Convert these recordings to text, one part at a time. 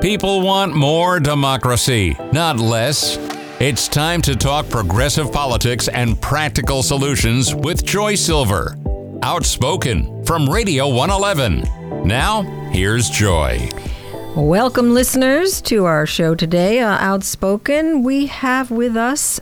People want more democracy, not less. It's time to talk progressive politics and practical solutions with Joy Silver. Outspoken from Radio 111. Now, here's Joy. Welcome, listeners, to our show today. Uh, Outspoken, we have with us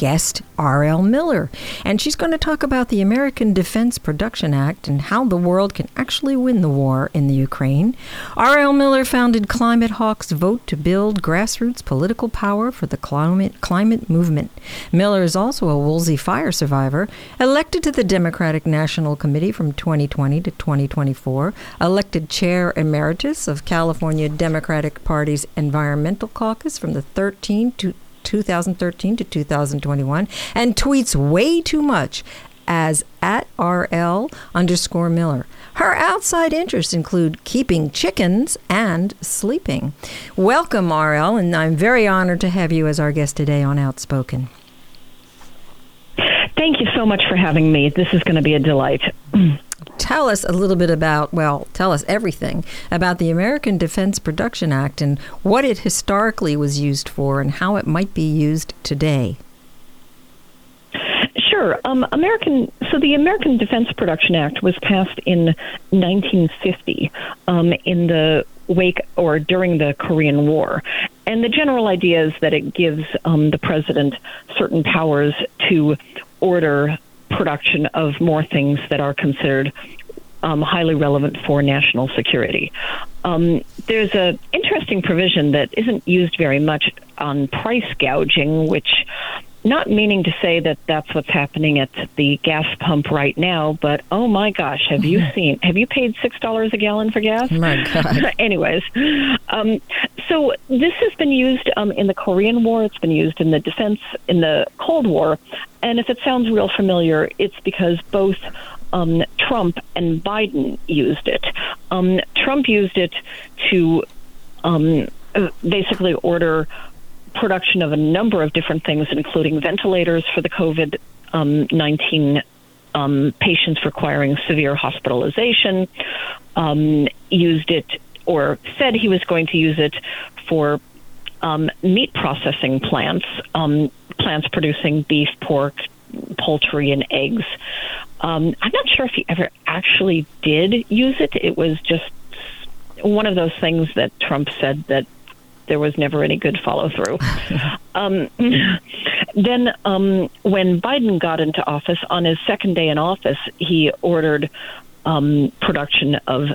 guest R.L. Miller. And she's going to talk about the American Defense Production Act and how the world can actually win the war in the Ukraine. R.L. Miller founded Climate Hawks Vote to build grassroots political power for the climate, climate movement. Miller is also a Woolsey fire survivor, elected to the Democratic National Committee from 2020 to 2024, elected chair emeritus of California Democratic Party's Environmental Caucus from the 13 to 2013 to 2021 and tweets way too much as at RL underscore Miller. Her outside interests include keeping chickens and sleeping. Welcome, RL, and I'm very honored to have you as our guest today on Outspoken. Thank you so much for having me. This is going to be a delight. tell us a little bit about, well, tell us everything about the American Defense Production Act and what it historically was used for and how it might be used today. Sure. Um, American. So the American Defense Production Act was passed in 1950 um, in the wake or during the Korean War, and the general idea is that it gives um, the president certain powers to order production of more things that are considered um, highly relevant for national security. Um, there's an interesting provision that isn't used very much on price gouging, which not meaning to say that that's what's happening at the gas pump right now, but oh my gosh, have you seen? Have you paid six dollars a gallon for gas? My God. Anyways, um, so this has been used um, in the Korean War. It's been used in the defense in the Cold War, and if it sounds real familiar, it's because both um, Trump and Biden used it. Um, Trump used it to um, basically order production of a number of different things, including ventilators for the COVID um, 19 um, patients requiring severe hospitalization, um, used it or said he was going to use it for um, meat processing plants, um, plants producing beef, pork, poultry, and eggs. Um, I'm not sure if he ever actually did use it. It was just one of those things that Trump said that there was never any good follow through. um, then, um, when Biden got into office, on his second day in office, he ordered um, production of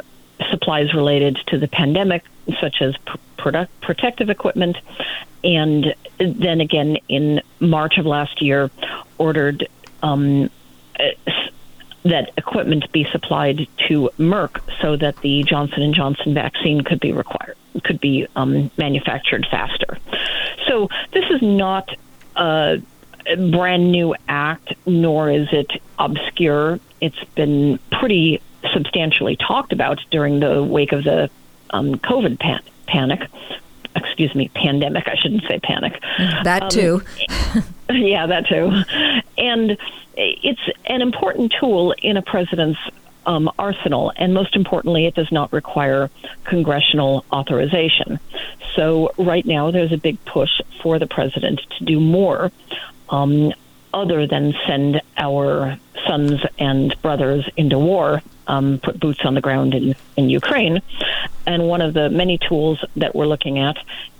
supplies related to the pandemic, such as product, protective equipment, and then again in March of last year, ordered um, that equipment be supplied to Merck so that the Johnson and Johnson vaccine could be required could be um, manufactured faster. So this is not a brand new act, nor is it obscure. It's been pretty substantially talked about during the wake of the um, COVID pan- panic. Excuse me, pandemic. I shouldn't say panic. That um, too. yeah, that too. And it's an important tool in a president's um, arsenal, and most importantly, it does not require congressional authorization. So, right now, there's a big push for the president to do more um, other than send our sons and brothers into war, um, put boots on the ground in, in Ukraine. And one of the many tools that we're looking at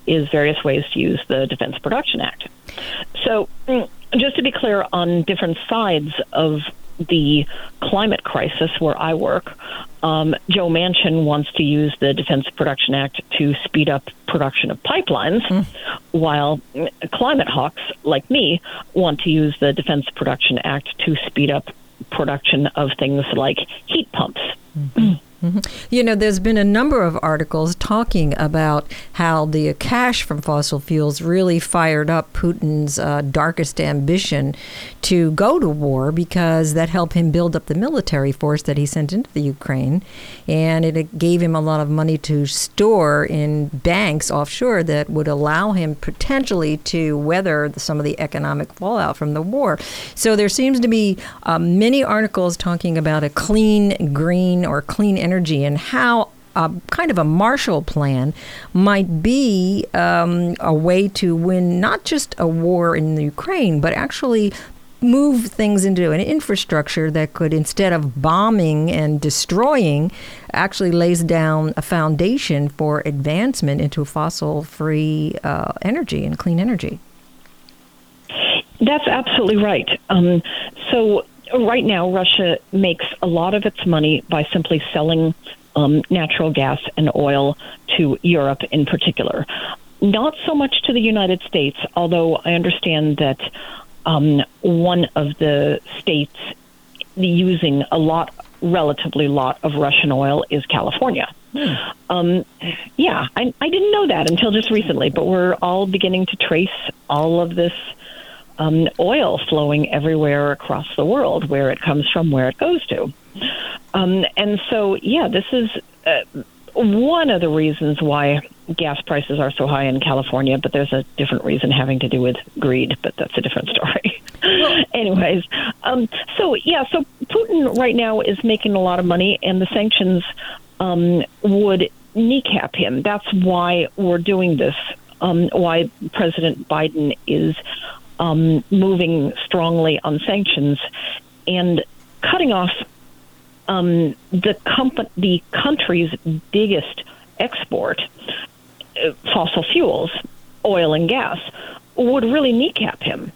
is various ways to use the Defense Production Act. So, mm, just to be clear on different sides of the climate crisis where I work, um, Joe Manchin wants to use the Defense Production Act to speed up production of pipelines, mm. while climate hawks like me want to use the Defense Production Act to speed up production of things like heat pumps. Mm-hmm. Mm-hmm. You know, there's been a number of articles talking about how the cash from fossil fuels really fired up Putin's uh, darkest ambition to go to war because that helped him build up the military force that he sent into the Ukraine. And it gave him a lot of money to store in banks offshore that would allow him potentially to weather some of the economic fallout from the war. So there seems to be uh, many articles talking about a clean, green, or clean energy and how a kind of a Marshall Plan might be um, a way to win not just a war in Ukraine, but actually move things into an infrastructure that could, instead of bombing and destroying, actually lays down a foundation for advancement into fossil free uh, energy and clean energy. That's absolutely right. Um, so, right now, Russia makes a lot of its money by simply selling um, natural gas and oil to Europe in particular. Not so much to the United States, although I understand that um, one of the states using a lot, relatively lot of Russian oil is California. Hmm. Um, yeah, I, I didn't know that until just recently, but we're all beginning to trace all of this um, oil flowing everywhere across the world, where it comes from, where it goes to. Um, and so, yeah, this is uh, one of the reasons why gas prices are so high in California, but there's a different reason having to do with greed, but that's a different story. Anyways, um, so yeah, so Putin right now is making a lot of money, and the sanctions um, would kneecap him. That's why we're doing this. Um, why President Biden is um, moving strongly on sanctions and cutting off um, the comp- the country's biggest export, uh, fossil fuels, oil and gas, would really kneecap him.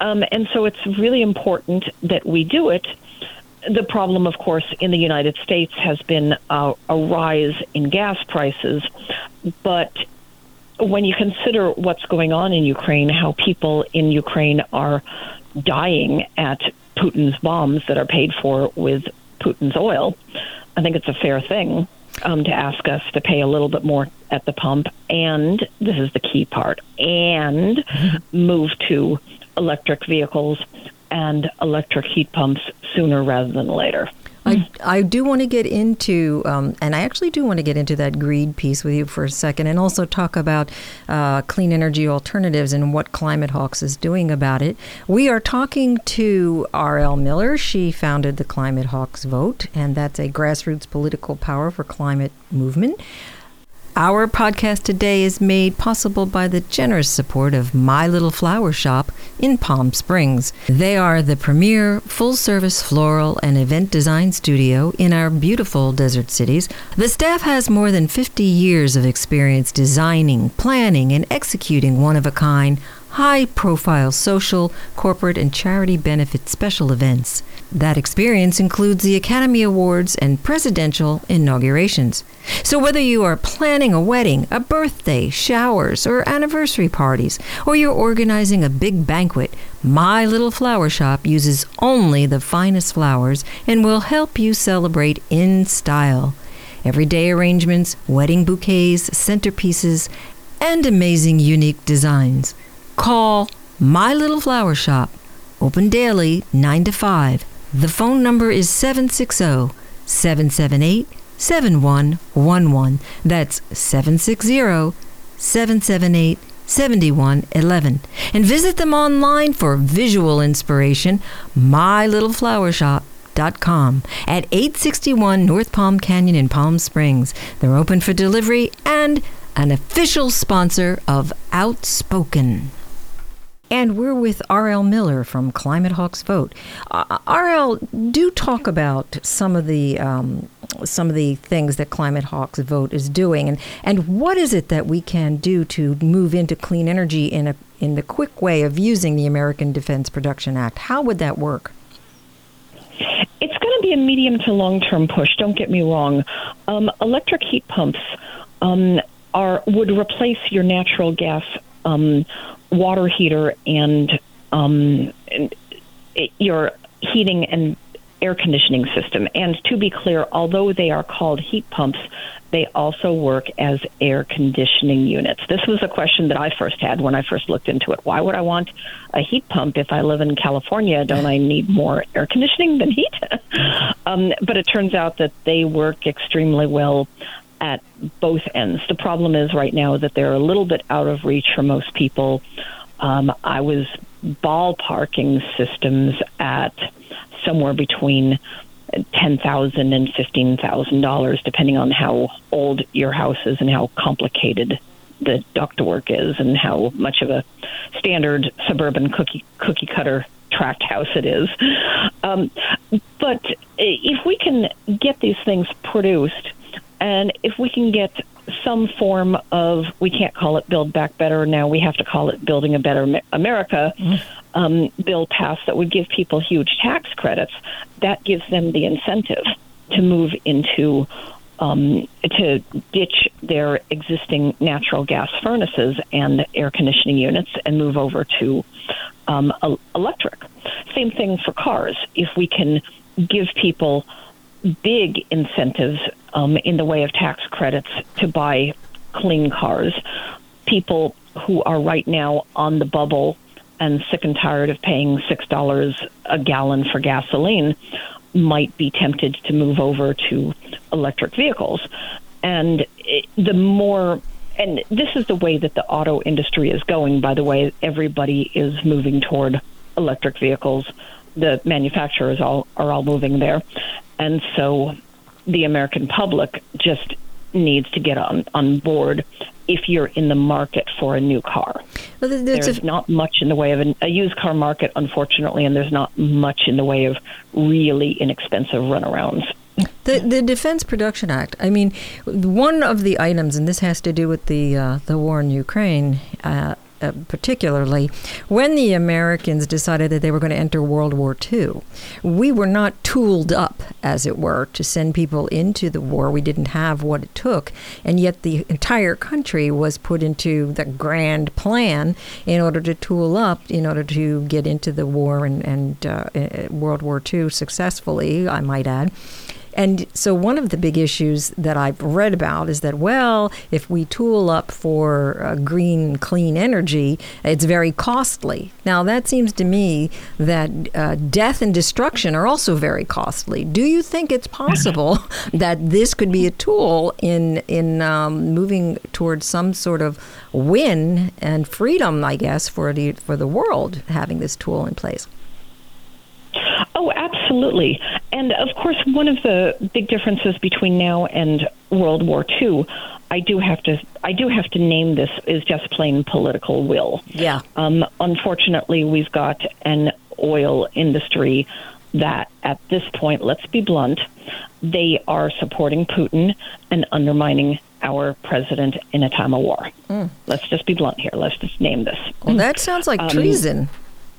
Um, and so it's really important that we do it. The problem, of course, in the United States has been uh, a rise in gas prices, but when you consider what's going on in Ukraine, how people in Ukraine are dying at Putin's bombs that are paid for with Putin's oil, I think it's a fair thing um, to ask us to pay a little bit more at the pump, and this is the key part, and move to electric vehicles and electric heat pumps sooner rather than later. I, do want to get into, um, and I actually do want to get into that greed piece with you for a second, and also talk about uh, clean energy alternatives and what Climate Hawks is doing about it. We are talking to R.L. Miller. She founded the Climate Hawks Vote, and that's a grassroots political power for climate movement. Our podcast today is made possible by the generous support of My Little Flower Shop in Palm Springs. They are the premier full service floral and event design studio in our beautiful desert cities. The staff has more than 50 years of experience designing, planning, and executing one of a kind high profile social, corporate, and charity benefit special events. That experience includes the Academy Awards and presidential inaugurations. So, whether you are planning a wedding, a birthday, showers, or anniversary parties, or you're organizing a big banquet, My Little Flower Shop uses only the finest flowers and will help you celebrate in style. Everyday arrangements, wedding bouquets, centerpieces, and amazing unique designs. Call My Little Flower Shop, open daily 9 to 5. The phone number is 760 778 7111. That's 760 778 7111. And visit them online for visual inspiration, mylittleflowershop.com at 861 North Palm Canyon in Palm Springs. They're open for delivery and an official sponsor of Outspoken. And we're with R.L. Miller from Climate Hawks Vote. Uh, R.L., do talk about some of the um, some of the things that Climate Hawks Vote is doing, and, and what is it that we can do to move into clean energy in a in the quick way of using the American Defense Production Act? How would that work? It's going to be a medium to long term push. Don't get me wrong. Um, electric heat pumps um, are would replace your natural gas um, water heater and, um, your heating and air conditioning system. And to be clear, although they are called heat pumps, they also work as air conditioning units. This was a question that I first had when I first looked into it. Why would I want a heat pump if I live in California? Don't I need more air conditioning than heat? um, but it turns out that they work extremely well at both ends. The problem is right now that they're a little bit out of reach for most people. Um, I was ballparking systems at somewhere between ten thousand and fifteen thousand dollars, depending on how old your house is and how complicated the ductwork is, and how much of a standard suburban cookie cookie cutter tract house it is. Um, but if we can get these things produced, and if we can get some form of, we can't call it Build Back Better now, we have to call it Building a Better America. Mm. Um, bill passed that would give people huge tax credits, that gives them the incentive to move into um, to ditch their existing natural gas furnaces and air conditioning units and move over to um, electric. Same thing for cars. If we can give people big incentives um, in the way of tax credits to buy clean cars, people who are right now on the bubble and sick and tired of paying $6 a gallon for gasoline might be tempted to move over to electric vehicles. And it, the more and this is the way that the auto industry is going by the way everybody is moving toward electric vehicles. The manufacturers all are all moving there. And so the american public just needs to get on on board if you're in the market for a new car. Well, there's a, not much in the way of an, a used car market, unfortunately, and there's not much in the way of really inexpensive runarounds. The the Defense Production Act. I mean, one of the items, and this has to do with the uh, the war in Ukraine. Uh, uh, particularly when the Americans decided that they were going to enter World War II. We were not tooled up, as it were, to send people into the war. We didn't have what it took. And yet the entire country was put into the grand plan in order to tool up, in order to get into the war and, and uh, World War II successfully, I might add. And so, one of the big issues that I've read about is that, well, if we tool up for uh, green, clean energy, it's very costly. Now, that seems to me that uh, death and destruction are also very costly. Do you think it's possible that this could be a tool in in um, moving towards some sort of win and freedom, I guess, for the for the world having this tool in place? Oh, absolutely. And of course, one of the big differences between now and World War II, I do have to I do have to name this is just plain political will. Yeah. Um, unfortunately, we've got an oil industry that at this point, let's be blunt, they are supporting Putin and undermining our president in a time of war. Mm. Let's just be blunt here. Let's just name this. Well, that sounds like um, treason.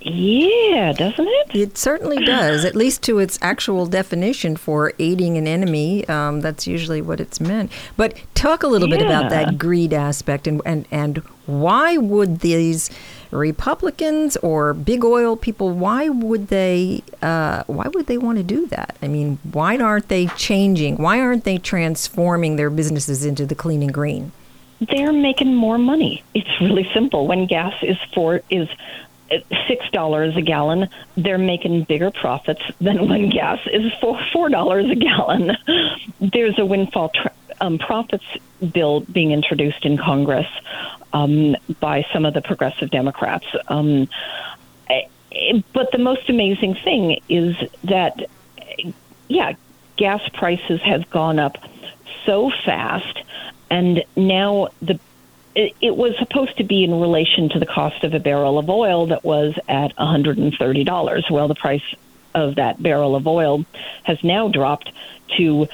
Yeah, doesn't it? It certainly does, at least to its actual definition for aiding an enemy. Um, that's usually what it's meant. But talk a little yeah. bit about that greed aspect and, and, and why would these Republicans or big oil people, why would they, uh, why would they want to do that? I mean, why aren't they changing? Why aren't they transforming their businesses into the clean and green? They're making more money. It's really simple. When gas is for is six dollars a gallon, they're making bigger profits than when gas is for four dollars a gallon. There's a windfall tra- um, profits bill being introduced in Congress um, by some of the progressive Democrats. Um, eh, but the most amazing thing is that, yeah, gas prices have gone up so fast, and now the it, it was supposed to be in relation to the cost of a barrel of oil that was at $130. Well, the price of that barrel of oil has now dropped to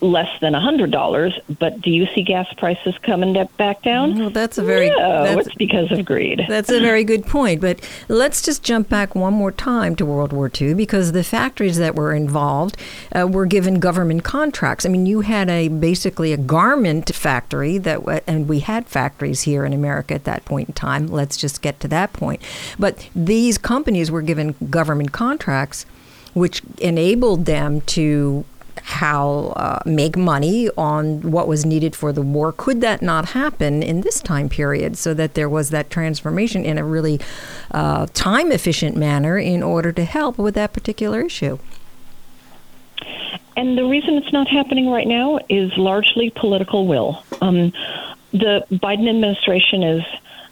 less than a hundred dollars. But do you see gas prices coming back down? Well, that's a very no, it's because of greed. That's a very good point. But let's just jump back one more time to World War II because the factories that were involved uh, were given government contracts. I mean, you had a basically a garment factory that, and we had factories here in America at that point in time. Let's just get to that point. But these companies were given government contracts which enabled them to how uh, make money on what was needed for the war. Could that not happen in this time period so that there was that transformation in a really uh, time efficient manner in order to help with that particular issue? And the reason it's not happening right now is largely political will. Um, the Biden administration is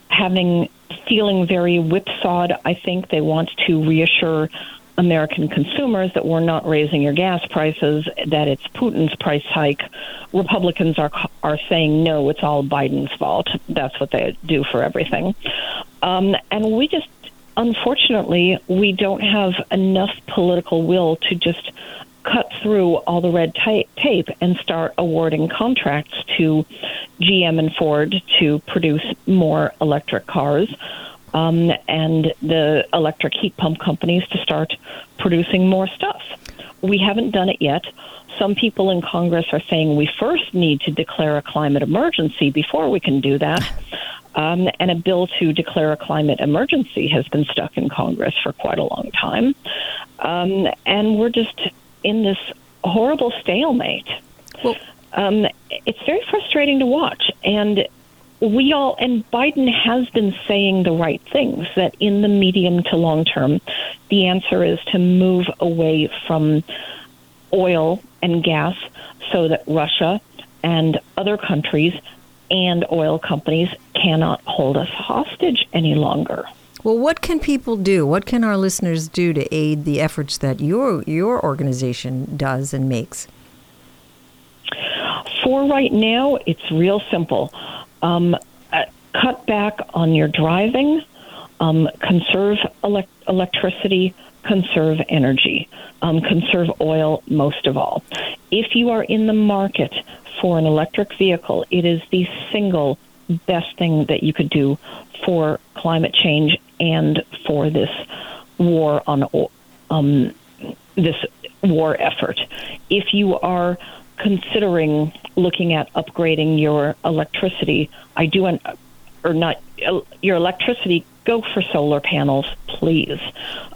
having feeling very whipsawed. I think they want to reassure American consumers that we're not raising your gas prices, that it's Putin's price hike. Republicans are are saying no, it's all Biden's fault. That's what they do for everything. Um, and we just, unfortunately, we don't have enough political will to just cut through all the red tape and start awarding contracts to GM and Ford to produce more electric cars. Um, and the electric heat pump companies to start producing more stuff. We haven't done it yet. Some people in Congress are saying we first need to declare a climate emergency before we can do that. Um, and a bill to declare a climate emergency has been stuck in Congress for quite a long time. Um, and we're just in this horrible stalemate. Well, um, it's very frustrating to watch. And we all, and Biden has been saying the right things that in the medium to long term, the answer is to move away from oil and gas so that Russia and other countries and oil companies cannot hold us hostage any longer. Well, what can people do? What can our listeners do to aid the efforts that your your organization does and makes? For right now, it's real simple. Um, uh, cut back on your driving. Um, conserve elect- electricity. Conserve energy. Um, conserve oil most of all. If you are in the market for an electric vehicle, it is the single best thing that you could do for climate change and for this war on um, this war effort. If you are considering looking at upgrading your electricity, I do, an, or not your electricity, go for solar panels, please.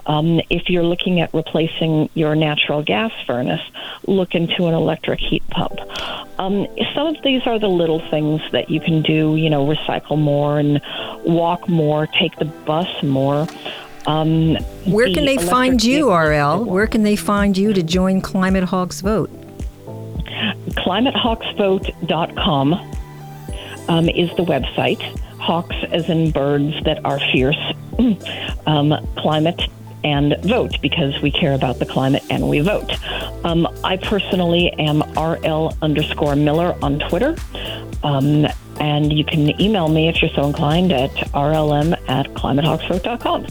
Um, if you're looking at replacing your natural gas furnace, look into an electric heat pump. Um, some of these are the little things that you can do, you know, recycle more and walk more, take the bus more. Um, Where can they find you, RL? Where can they find you to join Climate Hawks Vote? ClimateHawksVote.com um, is the website. Hawks, as in birds that are fierce. um, climate and vote because we care about the climate and we vote. Um, I personally am RL underscore Miller on Twitter. Um, and you can email me if you're so inclined at rlm at climatehawksvote.com.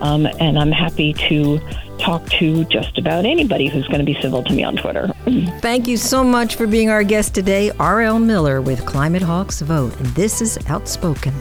Um, and I'm happy to talk to just about anybody who's going to be civil to me on Twitter. Thank you so much for being our guest today, R.L. Miller with Climate Hawks Vote. And this is Outspoken.